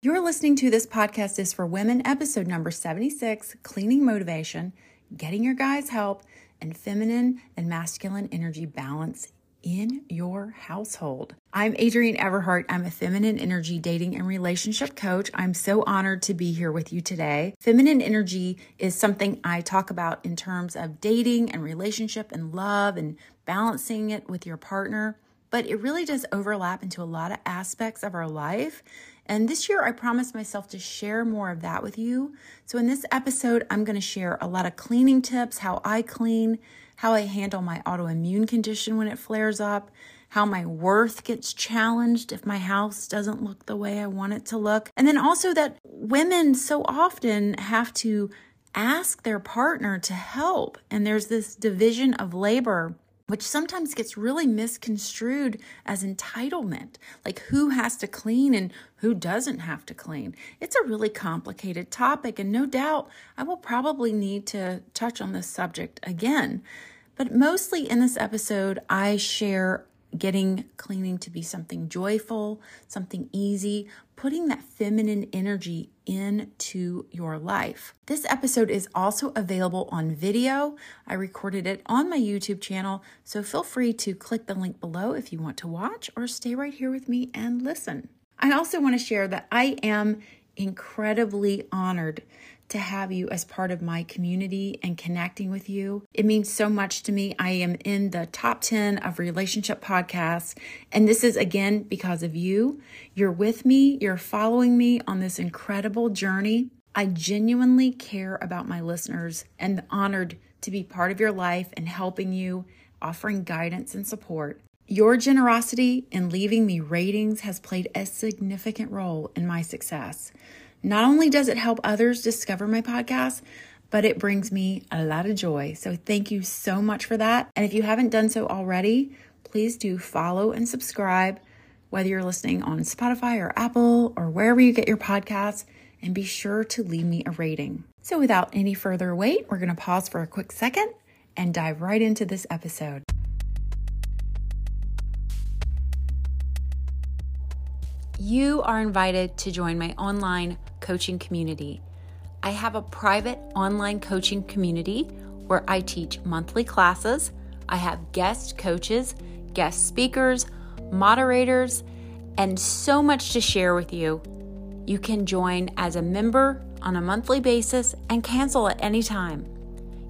You're listening to this podcast is for women, episode number 76 Cleaning Motivation, Getting Your Guys Help, and Feminine and Masculine Energy Balance in your household. I'm Adrienne Everheart. I'm a feminine energy dating and relationship coach. I'm so honored to be here with you today. Feminine energy is something I talk about in terms of dating and relationship and love and balancing it with your partner, but it really does overlap into a lot of aspects of our life. And this year, I promised myself to share more of that with you. So, in this episode, I'm going to share a lot of cleaning tips, how I clean, how I handle my autoimmune condition when it flares up, how my worth gets challenged if my house doesn't look the way I want it to look. And then also that women so often have to ask their partner to help. And there's this division of labor which sometimes gets really misconstrued as entitlement, like who has to clean and who doesn't have to clean. It's a really complicated topic, and no doubt I will probably need to touch on this subject again. But mostly in this episode, I share getting cleaning to be something joyful, something easy, putting that feminine energy into your life. This episode is also available on video. I recorded it on my YouTube channel, so feel free to click the link below if you want to watch or stay right here with me and listen. I also want to share that I am incredibly honored to have you as part of my community and connecting with you. It means so much to me. I am in the top 10 of relationship podcasts, and this is again because of you. You're with me, you're following me on this incredible journey. I genuinely care about my listeners and honored to be part of your life and helping you, offering guidance and support. Your generosity in leaving me ratings has played a significant role in my success. Not only does it help others discover my podcast, but it brings me a lot of joy. So thank you so much for that. And if you haven't done so already, please do follow and subscribe, whether you're listening on Spotify or Apple or wherever you get your podcasts, and be sure to leave me a rating. So without any further wait, we're going to pause for a quick second and dive right into this episode. You are invited to join my online coaching community. I have a private online coaching community where I teach monthly classes. I have guest coaches, guest speakers, moderators, and so much to share with you. You can join as a member on a monthly basis and cancel at any time.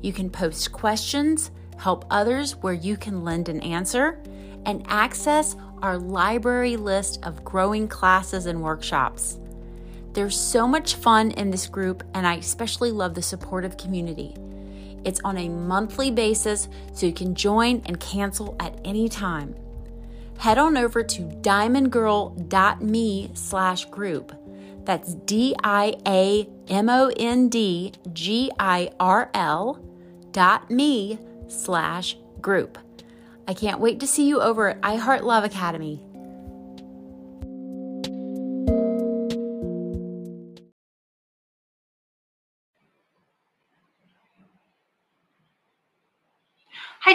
You can post questions, help others where you can lend an answer, and access our library list of growing classes and workshops. There's so much fun in this group, and I especially love the supportive community. It's on a monthly basis, so you can join and cancel at any time. Head on over to diamondgirl.me slash group. That's D I A M O N D G I R L dot me slash group. I can't wait to see you over at iHeart Love Academy.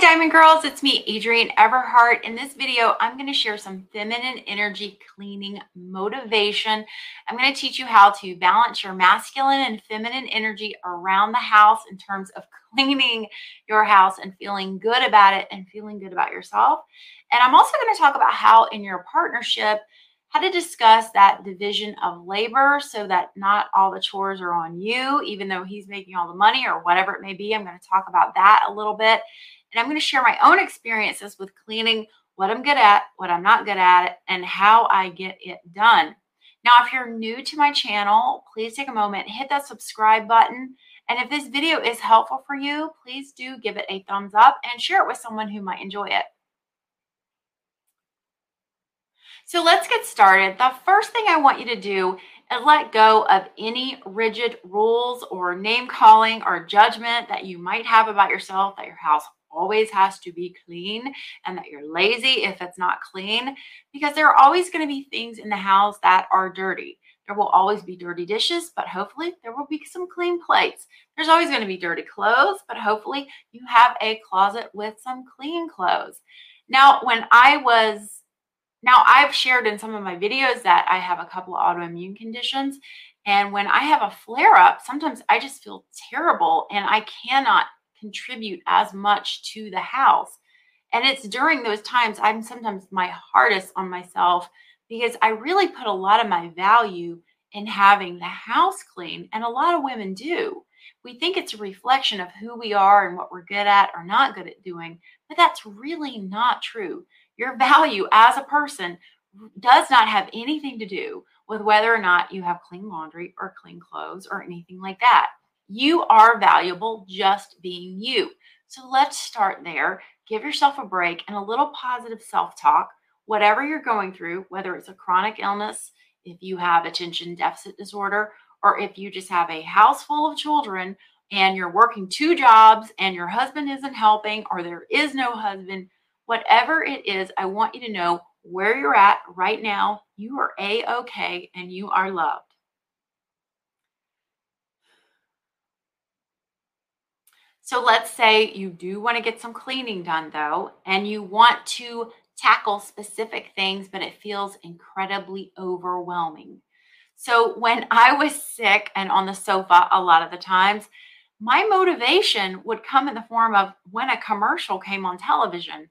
Diamond Girls, it's me Adrienne Everheart. In this video, I'm going to share some feminine energy cleaning motivation. I'm going to teach you how to balance your masculine and feminine energy around the house in terms of cleaning your house and feeling good about it and feeling good about yourself. And I'm also going to talk about how in your partnership how to discuss that division of labor so that not all the chores are on you, even though he's making all the money or whatever it may be. I'm going to talk about that a little bit. And I'm going to share my own experiences with cleaning, what I'm good at, what I'm not good at, and how I get it done. Now, if you're new to my channel, please take a moment, hit that subscribe button. And if this video is helpful for you, please do give it a thumbs up and share it with someone who might enjoy it. So let's get started. The first thing I want you to do is let go of any rigid rules or name calling or judgment that you might have about yourself that your house always has to be clean and that you're lazy if it's not clean because there are always going to be things in the house that are dirty. There will always be dirty dishes, but hopefully there will be some clean plates. There's always going to be dirty clothes, but hopefully you have a closet with some clean clothes. Now, when I was Now, I've shared in some of my videos that I have a couple of autoimmune conditions. And when I have a flare up, sometimes I just feel terrible and I cannot contribute as much to the house. And it's during those times I'm sometimes my hardest on myself because I really put a lot of my value in having the house clean. And a lot of women do. We think it's a reflection of who we are and what we're good at or not good at doing, but that's really not true. Your value as a person does not have anything to do with whether or not you have clean laundry or clean clothes or anything like that. You are valuable just being you. So let's start there. Give yourself a break and a little positive self talk, whatever you're going through, whether it's a chronic illness, if you have attention deficit disorder, or if you just have a house full of children and you're working two jobs and your husband isn't helping or there is no husband, whatever it is, I want you to know where you're at right now. You are a okay and you are loved. So let's say you do want to get some cleaning done though, and you want to tackle specific things, but it feels incredibly overwhelming. So when I was sick and on the sofa a lot of the times, my motivation would come in the form of when a commercial came on television.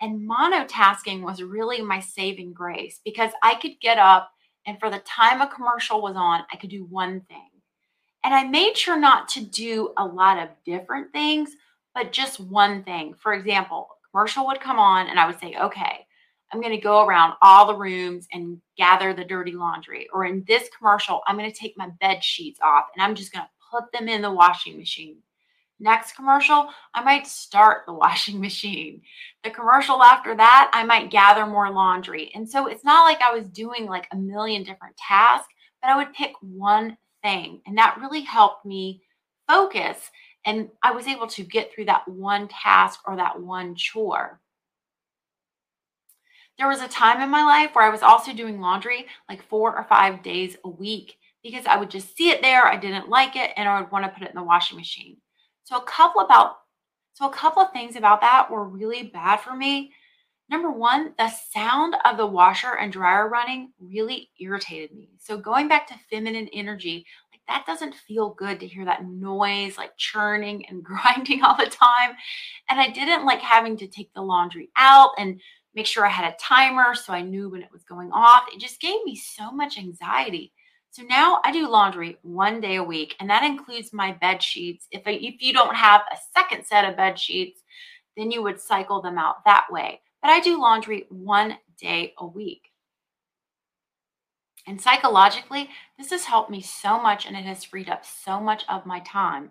And monotasking was really my saving grace because I could get up and for the time a commercial was on, I could do one thing. And I made sure not to do a lot of different things, but just one thing. For example, commercial would come on and I would say, okay, I'm going to go around all the rooms and gather the dirty laundry. Or in this commercial, I'm going to take my bed sheets off and I'm just going to put them in the washing machine. Next commercial, I might start the washing machine. The commercial after that, I might gather more laundry. And so it's not like I was doing like a million different tasks, but I would pick one thing. And that really helped me focus. And I was able to get through that one task or that one chore. There was a time in my life where I was also doing laundry like four or five days a week because I would just see it there. I didn't like it and I would want to put it in the washing machine. So a couple about so a couple of things about that were really bad for me. Number one, the sound of the washer and dryer running really irritated me. So going back to feminine energy, like that doesn't feel good to hear that noise, like churning and grinding all the time. And I didn't like having to take the laundry out and make sure I had a timer so I knew when it was going off. It just gave me so much anxiety. So now I do laundry one day a week, and that includes my bed sheets. If, I, if you don't have a second set of bed sheets, then you would cycle them out that way. But I do laundry one day a week. And psychologically, this has helped me so much and it has freed up so much of my time.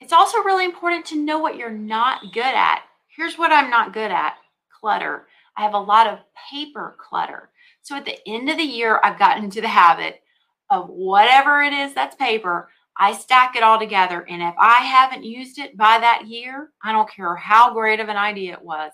It's also really important to know what you're not good at. Here's what I'm not good at clutter. I have a lot of paper clutter. So at the end of the year, I've gotten into the habit of whatever it is that's paper, I stack it all together. And if I haven't used it by that year, I don't care how great of an idea it was,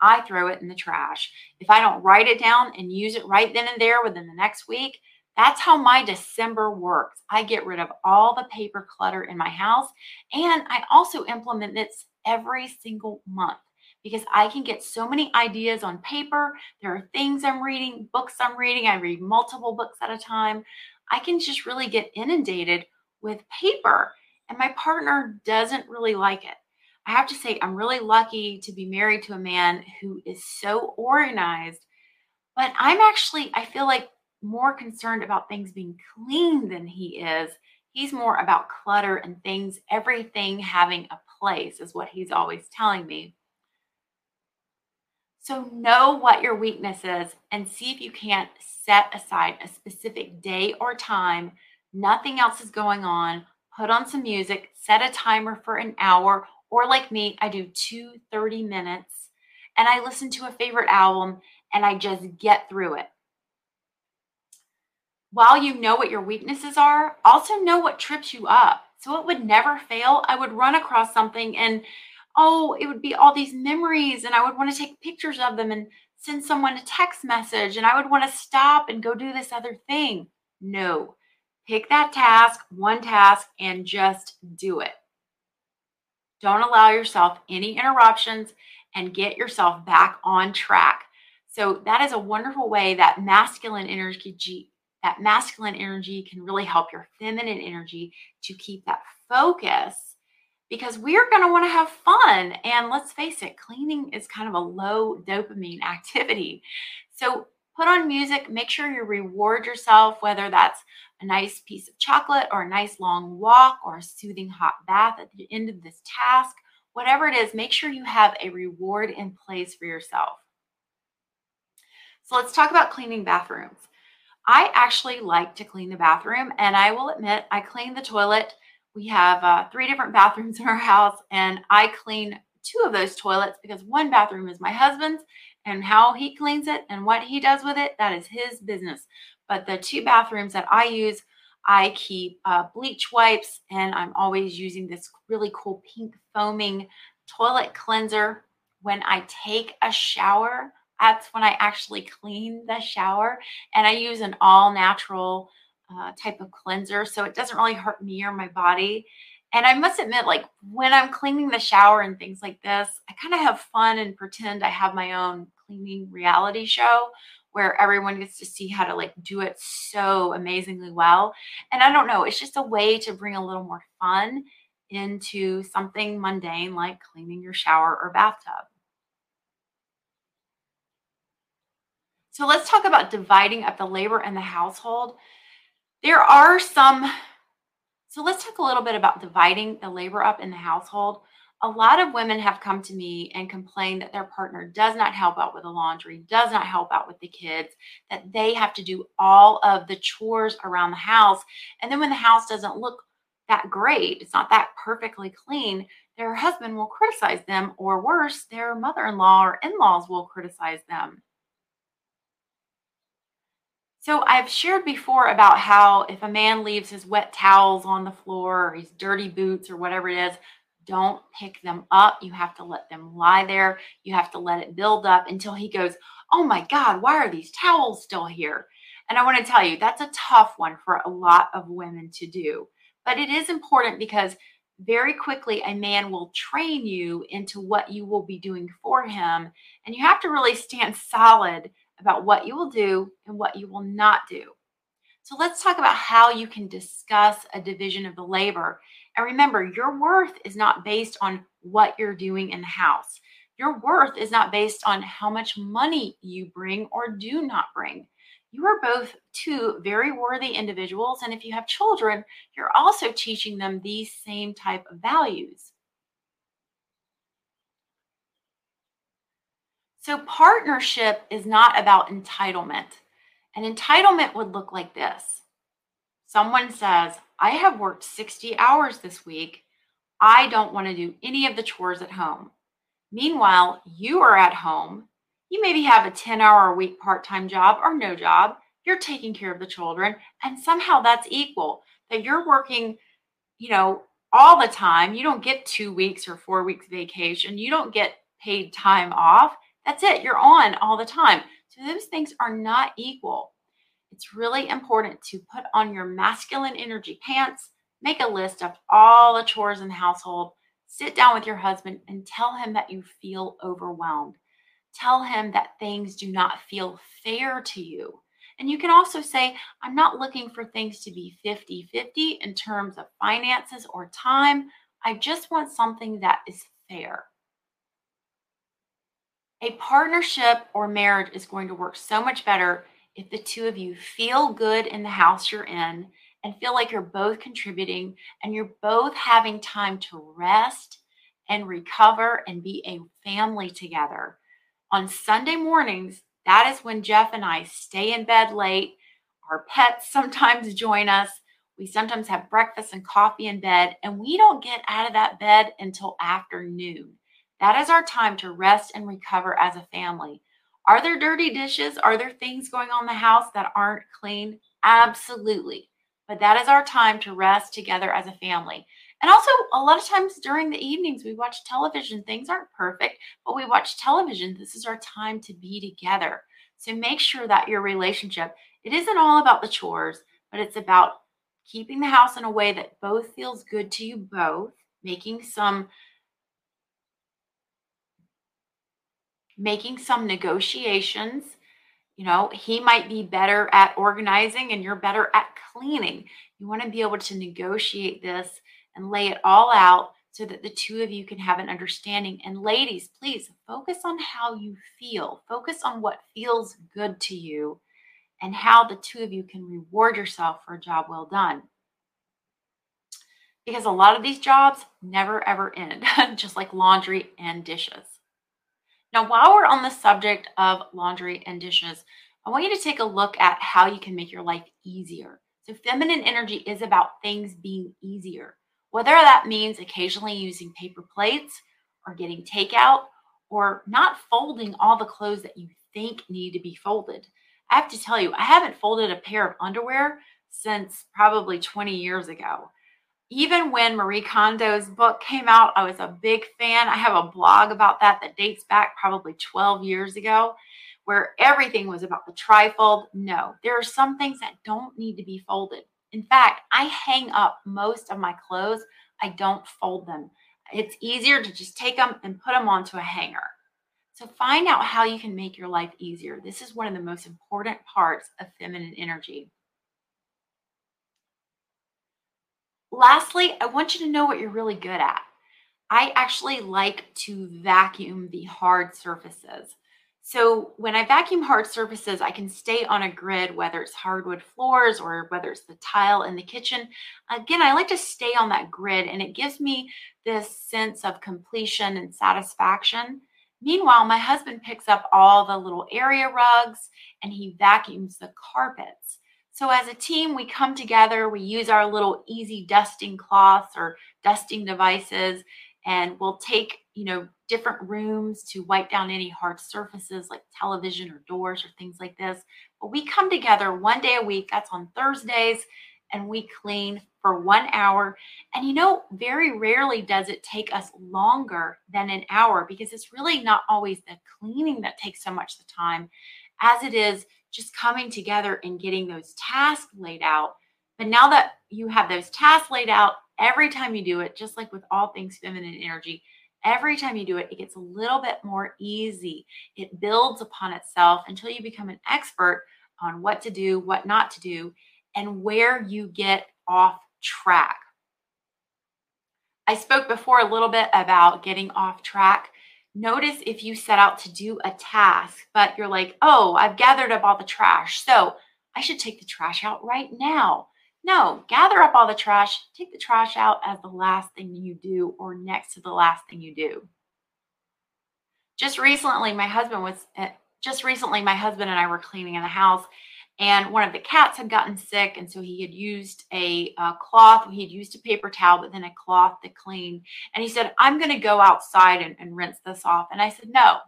I throw it in the trash. If I don't write it down and use it right then and there within the next week, that's how my December works. I get rid of all the paper clutter in my house. And I also implement this every single month because I can get so many ideas on paper. There are things I'm reading, books I'm reading. I read multiple books at a time. I can just really get inundated with paper, and my partner doesn't really like it. I have to say, I'm really lucky to be married to a man who is so organized, but I'm actually, I feel like, more concerned about things being clean than he is. He's more about clutter and things, everything having a place, is what he's always telling me. So, know what your weakness is and see if you can't set aside a specific day or time. Nothing else is going on. Put on some music, set a timer for an hour, or like me, I do two 30 minutes and I listen to a favorite album and I just get through it while you know what your weaknesses are, also know what trips you up. So it would never fail. I would run across something and oh, it would be all these memories and I would want to take pictures of them and send someone a text message and I would want to stop and go do this other thing. No. Pick that task, one task, and just do it. Don't allow yourself any interruptions and get yourself back on track. So that is a wonderful way that masculine energy that masculine energy can really help your feminine energy to keep that focus because we're going to want to have fun and let's face it cleaning is kind of a low dopamine activity. So put on music, make sure you reward yourself whether that's a nice piece of chocolate or a nice long walk or a soothing hot bath at the end of this task. Whatever it is, make sure you have a reward in place for yourself. So let's talk about cleaning bathrooms. I actually like to clean the bathroom, and I will admit I clean the toilet. We have uh, three different bathrooms in our house, and I clean two of those toilets because one bathroom is my husband's, and how he cleans it and what he does with it, that is his business. But the two bathrooms that I use, I keep uh, bleach wipes, and I'm always using this really cool pink foaming toilet cleanser. When I take a shower, that's when I actually clean the shower. And I use an all natural uh, type of cleanser. So it doesn't really hurt me or my body. And I must admit, like when I'm cleaning the shower and things like this, I kind of have fun and pretend I have my own cleaning reality show where everyone gets to see how to like do it so amazingly well. And I don't know, it's just a way to bring a little more fun into something mundane like cleaning your shower or bathtub. So let's talk about dividing up the labor in the household. There are some, so let's talk a little bit about dividing the labor up in the household. A lot of women have come to me and complained that their partner does not help out with the laundry, does not help out with the kids, that they have to do all of the chores around the house. And then when the house doesn't look that great, it's not that perfectly clean, their husband will criticize them, or worse, their mother in law or in laws will criticize them. So I've shared before about how if a man leaves his wet towels on the floor or his dirty boots or whatever it is, don't pick them up. You have to let them lie there. You have to let it build up until he goes, Oh my God, why are these towels still here? And I want to tell you, that's a tough one for a lot of women to do. But it is important because very quickly a man will train you into what you will be doing for him. And you have to really stand solid about what you will do and what you will not do. So let's talk about how you can discuss a division of the labor. And remember, your worth is not based on what you're doing in the house. Your worth is not based on how much money you bring or do not bring. You are both two very worthy individuals. And if you have children, you're also teaching them these same type of values. So, partnership is not about entitlement. An entitlement would look like this someone says, I have worked 60 hours this week. I don't want to do any of the chores at home. Meanwhile, you are at home. You maybe have a 10 hour a week part time job or no job. You're taking care of the children, and somehow that's equal. That you're working, you know, all the time. You don't get two weeks or four weeks vacation. You don't get paid time off. That's it. You're on all the time. So those things are not equal. It's really important to put on your masculine energy pants, make a list of all the chores in the household, sit down with your husband and tell him that you feel overwhelmed. Tell him that things do not feel fair to you. And you can also say, I'm not looking for things to be 50 50 in terms of finances or time. I just want something that is fair. A partnership or marriage is going to work so much better if the two of you feel good in the house you're in and feel like you're both contributing and you're both having time to rest and recover and be a family together. On Sunday mornings, that is when Jeff and I stay in bed late. Our pets sometimes join us. We sometimes have breakfast and coffee in bed, and we don't get out of that bed until afternoon. That is our time to rest and recover as a family. Are there dirty dishes? Are there things going on in the house that aren't clean? Absolutely. But that is our time to rest together as a family. And also, a lot of times during the evenings, we watch television. Things aren't perfect, but we watch television. This is our time to be together. So make sure that your relationship, it isn't all about the chores, but it's about keeping the house in a way that both feels good to you both, making some making some negotiations. You know, he might be better at organizing and you're better at cleaning. You want to be able to negotiate this and lay it all out so that the two of you can have an understanding. And ladies, please focus on how you feel, focus on what feels good to you and how the two of you can reward yourself for a job well done. Because a lot of these jobs never ever end, just like laundry and dishes. Now, while we're on the subject of laundry and dishes, I want you to take a look at how you can make your life easier. So, feminine energy is about things being easier. Whether that means occasionally using paper plates or getting takeout or not folding all the clothes that you think need to be folded. I have to tell you, I haven't folded a pair of underwear since probably 20 years ago. Even when Marie Kondo's book came out, I was a big fan. I have a blog about that that dates back probably 12 years ago, where everything was about the trifold. No, there are some things that don't need to be folded. In fact, I hang up most of my clothes. I don't fold them. It's easier to just take them and put them onto a hanger. So find out how you can make your life easier. This is one of the most important parts of feminine energy. Lastly, I want you to know what you're really good at. I actually like to vacuum the hard surfaces. So when I vacuum hard surfaces, I can stay on a grid, whether it's hardwood floors or whether it's the tile in the kitchen. Again, I like to stay on that grid and it gives me this sense of completion and satisfaction. Meanwhile, my husband picks up all the little area rugs and he vacuums the carpets. So as a team, we come together, we use our little easy dusting cloths or dusting devices, and we'll take, you know, different rooms to wipe down any hard surfaces like television or doors or things like this. But we come together one day a week, that's on Thursdays, and we clean for one hour. And you know, very rarely does it take us longer than an hour because it's really not always the cleaning that takes so much the time as it is just coming together and getting those tasks laid out. But now that you have those tasks laid out, every time you do it, just like with all things feminine energy, every time you do it, it gets a little bit more easy. It builds upon itself until you become an expert on what to do, what not to do, and where you get off track. I spoke before a little bit about getting off track. Notice if you set out to do a task, but you're like, oh, I've gathered up all the trash. So I should take the trash out right now. No, gather up all the trash, take the trash out as the last thing you do or next to the last thing you do. Just recently, my husband was, eh, just recently, my husband and I were cleaning in the house and one of the cats had gotten sick. And so he had used a, a cloth, he had used a paper towel, but then a cloth to clean. And he said, I'm going to go outside and, and rinse this off. And I said, No,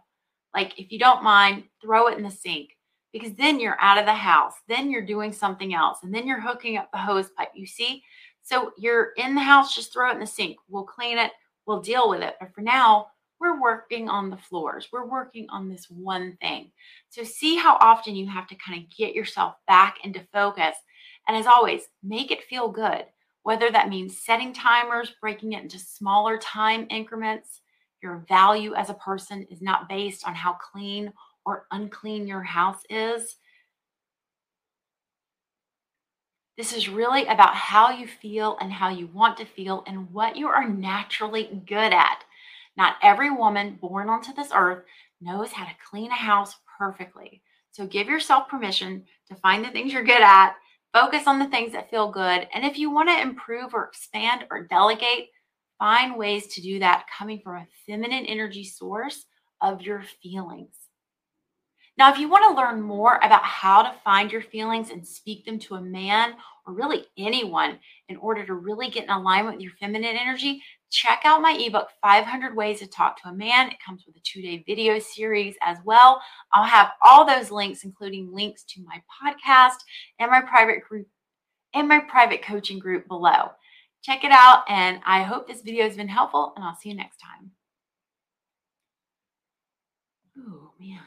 like if you don't mind, throw it in the sink because then you're out of the house. Then you're doing something else. And then you're hooking up the hose pipe. You see? So you're in the house, just throw it in the sink. We'll clean it, we'll deal with it. But for now, we're working on the floors. We're working on this one thing. So see how often you have to kind of get yourself back into focus. And as always, make it feel good. Whether that means setting timers, breaking it into smaller time increments, your value as a person is not based on how clean or unclean your house is. This is really about how you feel and how you want to feel and what you are naturally good at. Not every woman born onto this earth knows how to clean a house perfectly. So give yourself permission to find the things you're good at, focus on the things that feel good. And if you want to improve or expand or delegate, find ways to do that coming from a feminine energy source of your feelings. Now, if you want to learn more about how to find your feelings and speak them to a man or really anyone in order to really get in alignment with your feminine energy, check out my ebook, 500 Ways to Talk to a Man. It comes with a two day video series as well. I'll have all those links, including links to my podcast and my private group and my private coaching group below. Check it out, and I hope this video has been helpful, and I'll see you next time. Oh, man.